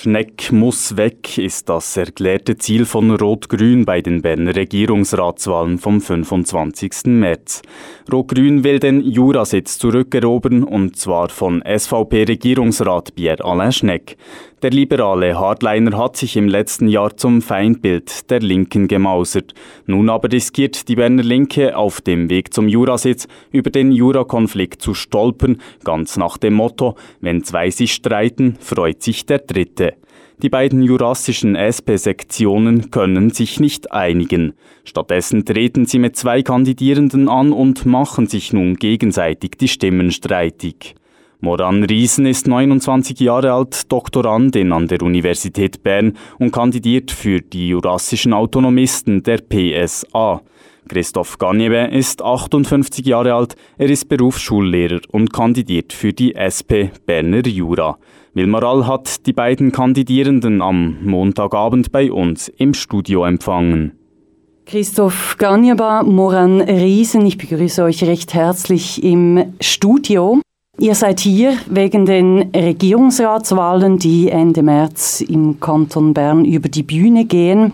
Schneck muss weg ist das erklärte Ziel von Rot-Grün bei den Berner Regierungsratswahlen vom 25. März. Rot-Grün will den Jurasitz zurückerobern und zwar von SVP-Regierungsrat Pierre-Alain Schneck. Der liberale Hardliner hat sich im letzten Jahr zum Feindbild der Linken gemausert. Nun aber riskiert die Berner Linke auf dem Weg zum Jurasitz über den Jurakonflikt zu stolpern, ganz nach dem Motto, wenn zwei sich streiten, freut sich der Dritte. Die beiden jurassischen SP-Sektionen können sich nicht einigen. Stattdessen treten sie mit zwei Kandidierenden an und machen sich nun gegenseitig die Stimmen streitig. Moran Riesen ist 29 Jahre alt, Doktorandin an der Universität Bern und kandidiert für die jurassischen Autonomisten der PSA. Christoph Ganjebe ist 58 Jahre alt, er ist Berufsschullehrer und kandidiert für die SP Berner Jura. Wilmaral hat die beiden Kandidierenden am Montagabend bei uns im Studio empfangen. Christoph Ganjaba, Moran Riesen, ich begrüße euch recht herzlich im Studio. Ihr seid hier wegen den Regierungsratswahlen, die Ende März im Kanton Bern über die Bühne gehen.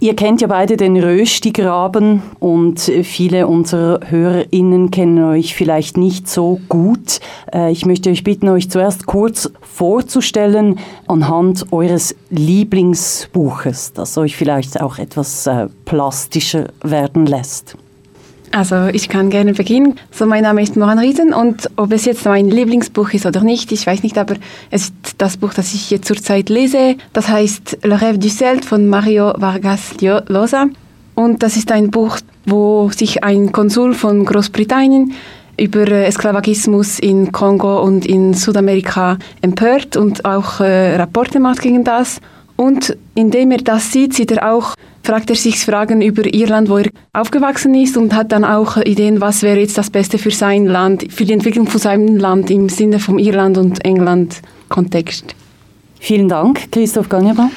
Ihr kennt ja beide den Röstigraben und viele unserer HörerInnen kennen euch vielleicht nicht so gut. Äh, ich möchte euch bitten, euch zuerst kurz vorzustellen anhand eures Lieblingsbuches, das euch vielleicht auch etwas äh, plastischer werden lässt. Also ich kann gerne beginnen. So, mein Name ist Moran Riesen und ob es jetzt mein Lieblingsbuch ist oder nicht, ich weiß nicht, aber es ist das Buch, das ich jetzt zurzeit lese. Das heißt Le Rêve du Celt von Mario Vargas Llosa. Und das ist ein Buch, wo sich ein Konsul von Großbritannien über äh, Esklavagismus in Kongo und in Südamerika empört und auch äh, Rapporte macht gegen das. Und indem er das sieht, sieht er auch fragt er sich Fragen über Irland, wo er aufgewachsen ist und hat dann auch Ideen, was wäre jetzt das Beste für sein Land, für die Entwicklung von seinem Land im Sinne vom Irland- und England-Kontext. Vielen Dank, Christoph Gangerer.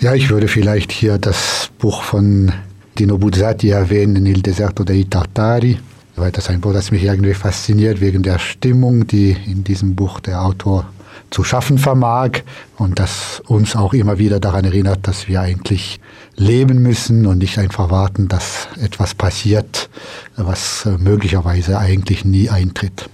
Ja, ich würde vielleicht hier das Buch von Dino Buzzati erwähnen, Il Deserto dei Tartari, weil das ein Buch, das mich irgendwie fasziniert wegen der Stimmung, die in diesem Buch der Autor zu schaffen vermag und das uns auch immer wieder daran erinnert, dass wir eigentlich leben müssen und nicht einfach warten, dass etwas passiert, was möglicherweise eigentlich nie eintritt.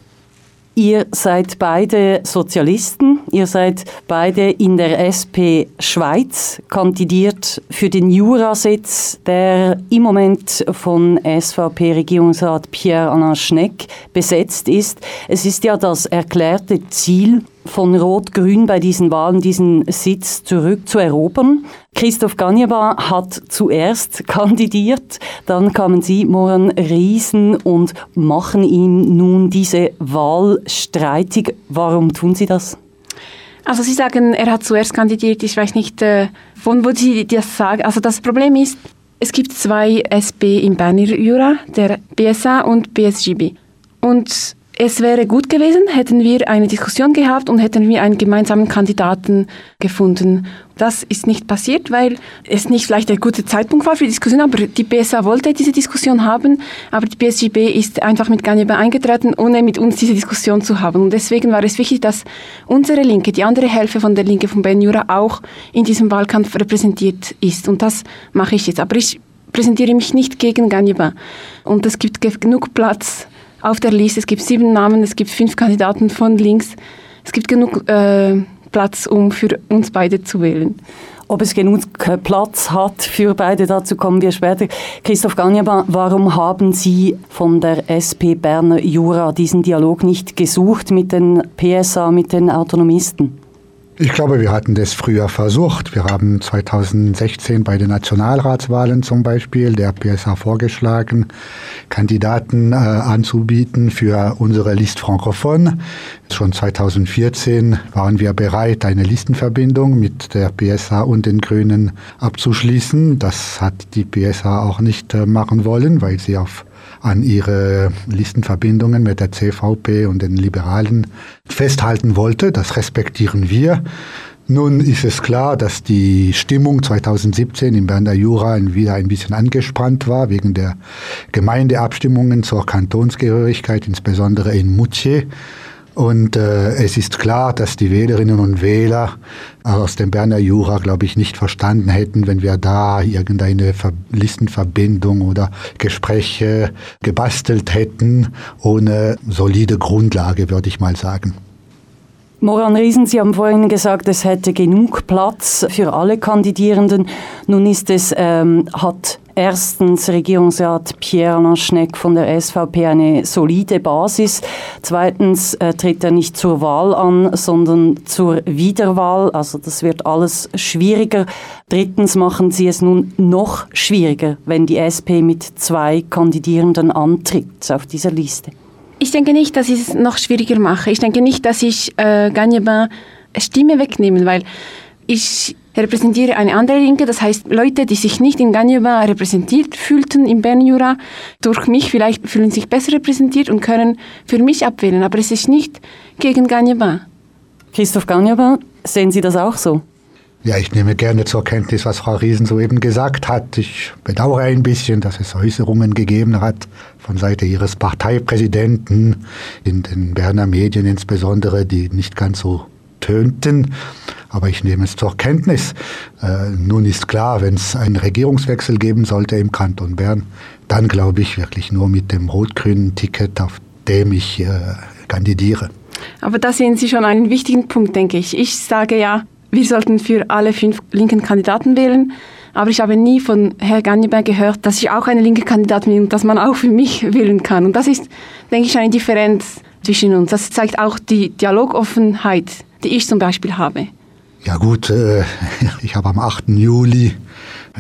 Ihr seid beide Sozialisten, ihr seid beide in der SP Schweiz, kandidiert für den Jurasitz, der im Moment von SVP-Regierungsrat Pierre-Alain Schneck besetzt ist. Es ist ja das erklärte Ziel von Rot-Grün bei diesen Wahlen diesen Sitz zurückzuerobern. Christoph Ganjaba hat zuerst kandidiert, dann kamen Sie, Moran Riesen, und machen ihm nun diese Wahl streitig. Warum tun Sie das? Also Sie sagen, er hat zuerst kandidiert. Ich weiß nicht, äh, von wo Sie das sagen. Also das Problem ist, es gibt zwei SP im Berner Jura, der BSA und BSGB. Und es wäre gut gewesen, hätten wir eine Diskussion gehabt und hätten wir einen gemeinsamen Kandidaten gefunden. Das ist nicht passiert, weil es nicht vielleicht der gute Zeitpunkt war für die Diskussion, aber die BSA wollte diese Diskussion haben, aber die BSGB ist einfach mit Ganjebe eingetreten, ohne mit uns diese Diskussion zu haben. Und deswegen war es wichtig, dass unsere Linke, die andere Hälfte von der Linke von Ben Jura auch in diesem Wahlkampf repräsentiert ist. Und das mache ich jetzt. Aber ich präsentiere mich nicht gegen Ganjeba. Und es gibt genug Platz auf der Liste. Es gibt sieben Namen, es gibt fünf Kandidaten von links. Es gibt genug äh, Platz, um für uns beide zu wählen. Ob es genug Platz hat für beide, dazu kommen wir später. Christoph Ganjaba, warum haben Sie von der SP Berner Jura diesen Dialog nicht gesucht mit den PSA, mit den Autonomisten? Ich glaube, wir hatten das früher versucht. Wir haben 2016 bei den Nationalratswahlen zum Beispiel der PSA vorgeschlagen, Kandidaten äh, anzubieten für unsere Liste Francophone. Schon 2014 waren wir bereit, eine Listenverbindung mit der PSA und den Grünen abzuschließen. Das hat die PSA auch nicht äh, machen wollen, weil sie auf an ihre Listenverbindungen mit der CVP und den Liberalen festhalten wollte. Das respektieren wir. Nun ist es klar, dass die Stimmung 2017 im Berner Jura wieder ein bisschen angespannt war, wegen der Gemeindeabstimmungen zur Kantonsgehörigkeit, insbesondere in Moutier. Und äh, es ist klar, dass die Wählerinnen und Wähler aus dem Berner Jura, glaube ich, nicht verstanden hätten, wenn wir da irgendeine Ver Listenverbindung oder Gespräche gebastelt hätten, ohne solide Grundlage, würde ich mal sagen. Moran Riesen, Sie haben vorhin gesagt, es hätte genug Platz für alle Kandidierenden. Nun ist es, ähm, hat erstens Regierungsrat Pierre Alain Schneck von der SVP eine solide Basis. Zweitens äh, tritt er nicht zur Wahl an, sondern zur Wiederwahl. Also das wird alles schwieriger. Drittens machen Sie es nun noch schwieriger, wenn die SP mit zwei Kandidierenden antritt auf dieser Liste. Ich denke nicht, dass ich es noch schwieriger mache. Ich denke nicht, dass ich äh, Gagnebin Stimme wegnehmen, weil ich repräsentiere eine andere Linke, das heißt Leute, die sich nicht in Gagnebin repräsentiert fühlten im Bernjura, durch mich vielleicht fühlen sich besser repräsentiert und können für mich abwählen, aber es ist nicht gegen Gagnebin. Christoph Gagnebin, sehen Sie das auch so? Ja, ich nehme gerne zur Kenntnis, was Frau Riesen soeben gesagt hat. Ich bedauere ein bisschen, dass es Äußerungen gegeben hat von Seite ihres Parteipräsidenten in den Berner Medien insbesondere, die nicht ganz so tönten. Aber ich nehme es zur Kenntnis. Äh, nun ist klar, wenn es einen Regierungswechsel geben sollte im Kanton Bern, dann glaube ich wirklich nur mit dem rot-grünen Ticket, auf dem ich äh, kandidiere. Aber da sehen Sie schon einen wichtigen Punkt, denke ich. Ich sage ja, wir sollten für alle fünf linken Kandidaten wählen. Aber ich habe nie von Herrn Ganniber gehört, dass ich auch eine linke Kandidatin bin und dass man auch für mich wählen kann. Und das ist, denke ich, eine Differenz zwischen uns. Das zeigt auch die Dialogoffenheit, die ich zum Beispiel habe. Ja gut, äh, ich habe am 8. Juli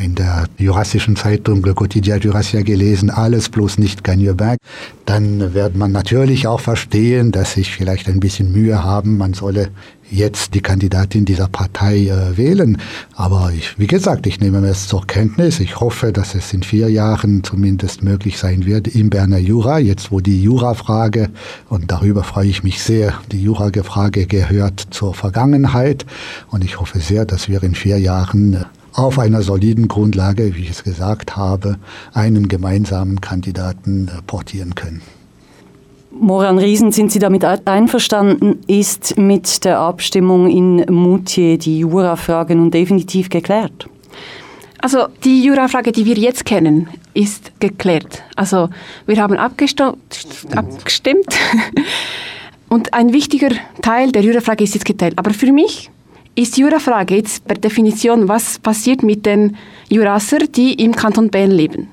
in der jurassischen Zeitung Le Quotidien Jurassien gelesen, alles bloß nicht Gagneberg, dann wird man natürlich auch verstehen, dass sich vielleicht ein bisschen Mühe haben, man solle jetzt die Kandidatin dieser Partei äh, wählen. Aber ich, wie gesagt, ich nehme es zur Kenntnis. Ich hoffe, dass es in vier Jahren zumindest möglich sein wird im Berner Jura, jetzt wo die Jurafrage, und darüber freue ich mich sehr, die Jurafrage gehört zur Vergangenheit. Und ich hoffe sehr, dass wir in vier Jahren äh, auf einer soliden Grundlage, wie ich es gesagt habe, einen gemeinsamen Kandidaten äh, portieren können. Moran Riesen, sind Sie damit einverstanden? Ist mit der Abstimmung in Moutier die Jurafrage nun definitiv geklärt? Also die Jurafrage, die wir jetzt kennen, ist geklärt. Also wir haben abgestimmt und ein wichtiger Teil der Jurafrage ist jetzt geteilt. Aber für mich ist Jurafrage jetzt per Definition, was passiert mit den Jurasser, die im Kanton Bern leben.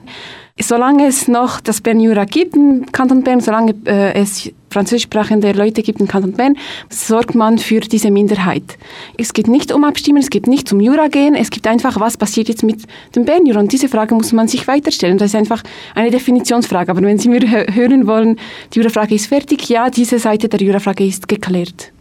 Solange es noch das Bern Jura gibt im Kanton Bern, solange äh, es französischsprachende Leute gibt im Kanton Bern, sorgt man für diese Minderheit. Es geht nicht um Abstimmen, es geht nicht um Jura gehen, es gibt einfach, was passiert jetzt mit dem Bern Jura. Und diese Frage muss man sich weiterstellen. Das ist einfach eine Definitionsfrage. Aber wenn Sie mir hören wollen, die Jurafrage ist fertig, ja, diese Seite der Jurafrage ist geklärt.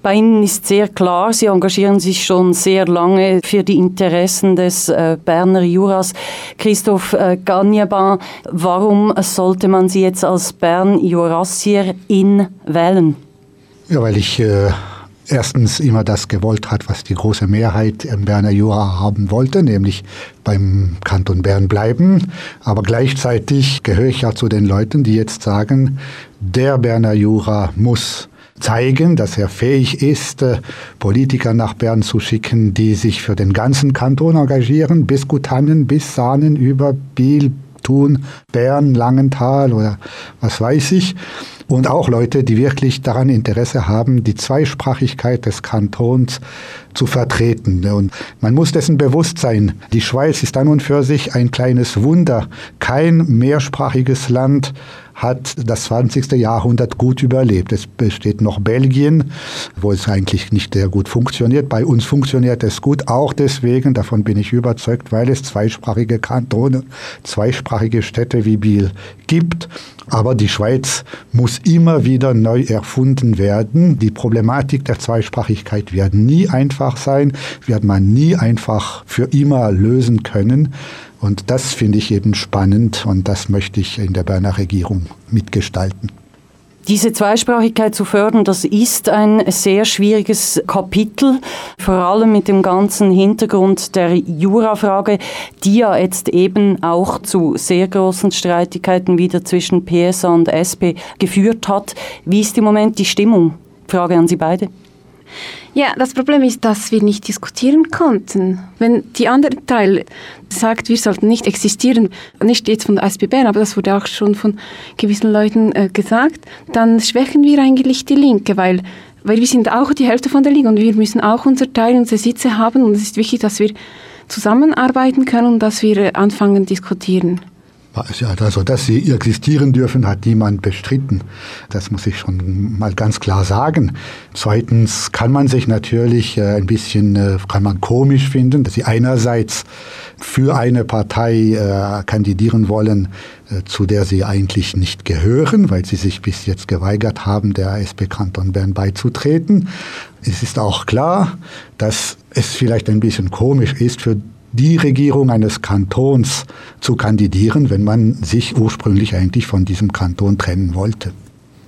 Bei Ihnen ist sehr klar, Sie engagieren sich schon sehr lange für die Interessen des äh, Berner Juras. Christoph äh, Gagneban, warum sollte man Sie jetzt als Bern-Jurassierin wählen? Ja, weil ich äh, erstens immer das gewollt hat, was die große Mehrheit im Berner Jura haben wollte, nämlich beim Kanton Bern bleiben. Aber gleichzeitig gehöre ich ja zu den Leuten, die jetzt sagen, der Berner Jura muss zeigen, dass er fähig ist, äh, Politiker nach Bern zu schicken, die sich für den ganzen Kanton engagieren, bis Gutannen, bis Sahnen, über Biel, Thun, Bern, Langenthal oder was weiß ich. Und auch Leute, die wirklich daran Interesse haben, die Zweisprachigkeit des Kantons zu vertreten. Und man muss dessen bewusst sein. Die Schweiz ist an und für sich ein kleines Wunder. Kein mehrsprachiges Land hat das 20. Jahrhundert gut überlebt. Es besteht noch Belgien, wo es eigentlich nicht sehr gut funktioniert. Bei uns funktioniert es gut, auch deswegen, davon bin ich überzeugt, weil es zweisprachige Kantone, zweisprachige Städte wie Biel gibt. Aber die Schweiz muss immer wieder neu erfunden werden. Die Problematik der Zweisprachigkeit wird nie einfach sein, wird man nie einfach für immer lösen können. Und das finde ich eben spannend und das möchte ich in der Berner Regierung mitgestalten. Diese Zweisprachigkeit zu fördern, das ist ein sehr schwieriges Kapitel, vor allem mit dem ganzen Hintergrund der Jurafrage, die ja jetzt eben auch zu sehr großen Streitigkeiten wieder zwischen PSA und SP geführt hat. Wie ist im Moment die Stimmung? Frage an Sie beide. Ja, das Problem ist, dass wir nicht diskutieren konnten. Wenn die andere Teil sagt, wir sollten nicht existieren, nicht jetzt von der SBB, aber das wurde auch schon von gewissen Leuten äh, gesagt, dann schwächen wir eigentlich die Linke, weil, weil wir sind auch die Hälfte von der Liga und wir müssen auch unser Teil, unsere Sitze haben und es ist wichtig, dass wir zusammenarbeiten können und dass wir äh, anfangen diskutieren. Also, dass sie existieren dürfen, hat niemand bestritten. Das muss ich schon mal ganz klar sagen. Zweitens kann man sich natürlich äh, ein bisschen, äh, kann man komisch finden, dass sie einerseits für eine Partei äh, kandidieren wollen, zu der sie eigentlich nicht gehören, weil sie sich bis jetzt geweigert haben, der ASP Kanton Bern beizutreten. Es ist auch klar, dass es vielleicht ein bisschen komisch ist für die Regierung eines Kantons zu kandidieren, wenn man sich ursprünglich eigentlich von diesem Kanton trennen wollte.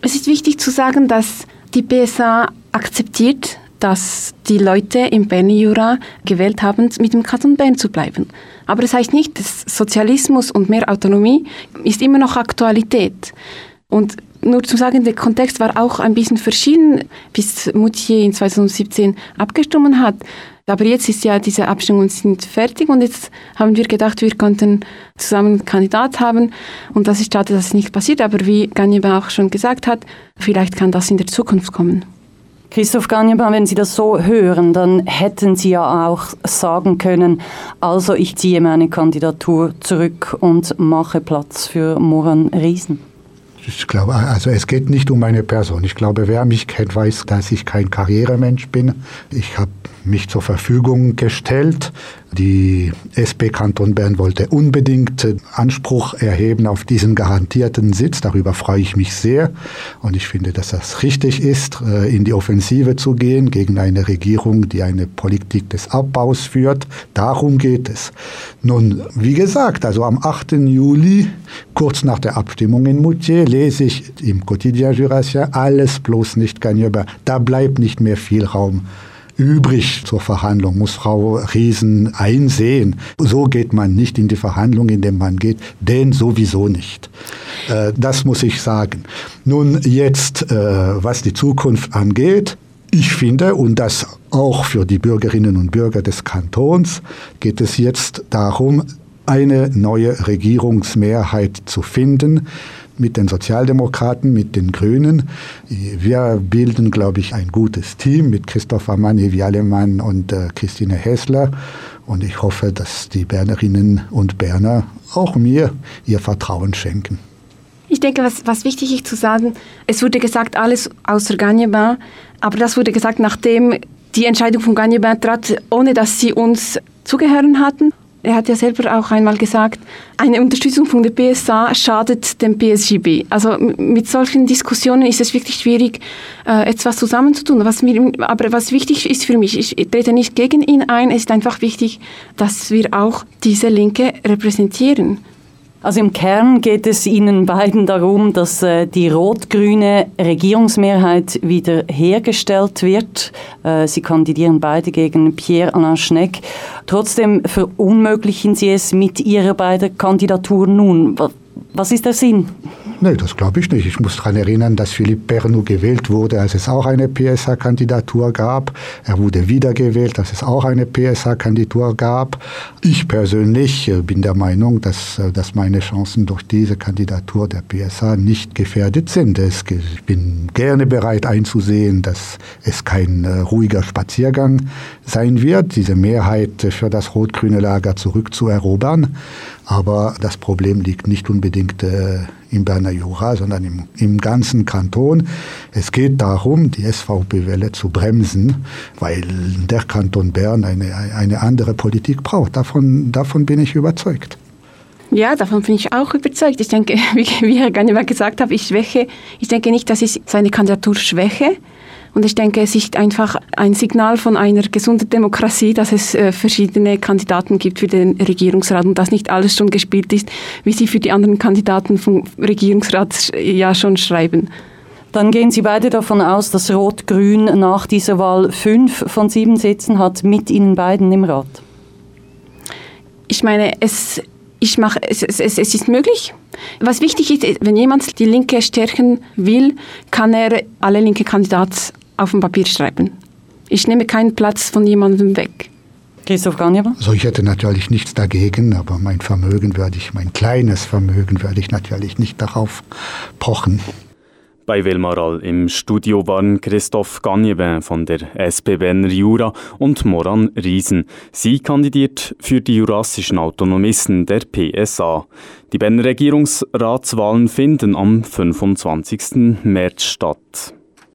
Es ist wichtig zu sagen, dass die BSA akzeptiert, dass die Leute im Berner Jura gewählt haben, mit dem Kanton Bern zu bleiben. Aber das heißt nicht, dass Sozialismus und mehr Autonomie ist immer noch Aktualität. Und nur zu sagen, der Kontext war auch ein bisschen verschieden, bis Moutier in 2017 abgestimmt hat. Aber jetzt ist ja diese Abstimmungen sind fertig und jetzt haben wir gedacht, wir könnten zusammen einen Kandidat haben und das ist schade, dass es nicht passiert. Aber wie Ganjeba auch schon gesagt hat, vielleicht kann das in der Zukunft kommen. Christoph Ganjeba, wenn Sie das so hören, dann hätten Sie ja auch sagen können, also ich ziehe meine Kandidatur zurück und mache Platz für Moran Riesen. Ich glaube, also es geht nicht um meine Person. Ich glaube, wer mich kennt, weiß, dass ich kein Karrieremensch bin. Ich habe mich zur Verfügung gestellt. Die SP Kanton Bern wollte unbedingt Anspruch erheben auf diesen garantierten Sitz. Darüber freue ich mich sehr. Und ich finde, dass das richtig ist, äh, in die Offensive zu gehen gegen eine Regierung, die eine Politik des Abbaus führt. Darum geht es. Nun, wie gesagt, also am 8. Juli, kurz nach der Abstimmung in Moutier, lese ich im Quotidien Jurassien alles bloß nicht Gagneux. Da bleibt nicht mehr viel Raum übrig zur Verhandlung, muss Frau Riesen einsehen. So geht man nicht in die Verhandlung, indem man geht, denn sowieso nicht. Äh, das muss ich sagen. Nun jetzt, äh, was die Zukunft angeht, ich finde, und das auch für die Bürgerinnen und Bürger des Kantons, geht es jetzt darum, eine neue Regierungsmehrheit zu finden, mit den Sozialdemokraten, mit den Grünen. Wir bilden, glaube ich, ein gutes Team mit Christopher Manni, Vialemann und äh, Christine Hessler. Und ich hoffe, dass die Bernerinnen und Berner auch mir ihr Vertrauen schenken. Ich denke, was, was wichtig ist zu sagen, es wurde gesagt, alles außer Gagnebin, aber das wurde gesagt, nachdem die Entscheidung von Gagnebin trat, ohne dass sie uns zugehören hatten. Er hat ja selber auch einmal gesagt, eine Unterstützung von der BSA schadet dem PSGB. Also mit solchen Diskussionen ist es wirklich schwierig, äh, etwas zusammenzutun. Was mir, aber was wichtig ist für mich, ich trete nicht gegen ihn ein, es ist einfach wichtig, dass wir auch diese Linke repräsentieren. Also im Kern geht es Ihnen beiden darum, dass äh, die rot-grüne Regierungsmehrheit wieder hergestellt wird. Äh, Sie kandidieren beide gegen Pierre-Alain Schneck. Trotzdem verunmöglichen Sie es mit Ihrer beiden Kandidatur nun. Was ist der Sinn? Nein, das glaube ich nicht. Ich muss daran erinnern, dass Philippe Bernou gewählt wurde, als es auch eine PSA-Kandidatur gab. Er wurde wiedergewählt, als es auch eine PSA-Kandidatur gab. Ich persönlich äh, bin der Meinung, dass, äh, dass meine Chancen durch diese Kandidatur der PSA nicht gefährdet sind. Ich bin gerne bereit einzusehen, dass es kein äh, ruhiger Spaziergang sein wird, diese Mehrheit für das rot-grüne Lager zurückzuerobern. Aber das Problem liegt nicht unbedingt äh, im Berner Jura, sondern im, im ganzen Kanton. Es geht darum, die SVP-Welle zu bremsen, weil der Kanton Bern eine, eine andere Politik braucht. Davon, davon bin ich überzeugt. Ja, davon bin ich auch überzeugt. Ich denke, wie, wie Herr Gannemer gesagt hat, ich schwäche, ich denke nicht, dass ich seine Kandidatur schwäche, und ich denke, es ist einfach ein Signal von einer gesunden Demokratie, dass es äh, verschiedene Kandidaten gibt für den Regierungsrat und dass nicht alles schon gespielt ist, wie Sie für die anderen Kandidaten vom Regierungsrat ja schon schreiben. Dann gehen Sie beide davon aus, dass Rot-Grün nach dieser Wahl fünf von sieben Sitzen hat mit Ihnen beiden im Rat. Ich meine, es, ich mache, es, es, es ist möglich. Was wichtig ist, wenn jemand die Linke stärken will, kann er alle linke Kandidaten auf dem Papier schreiben. Ich nehme keinen Platz von jemandem weg. Christoph Ganjewa? Also ich hätte natürlich nichts dagegen, aber mein Vermögen würde ich, mein kleines Vermögen würde ich natürlich nicht darauf pochen. Bei Wilmaral im Studio waren Christoph Gagnebin von der SP Berner Jura und Moran Riesen. Sie kandidiert für die jurassischen Autonomisten der PSA. Die Berner Regierungsratswahlen finden am 25. März statt.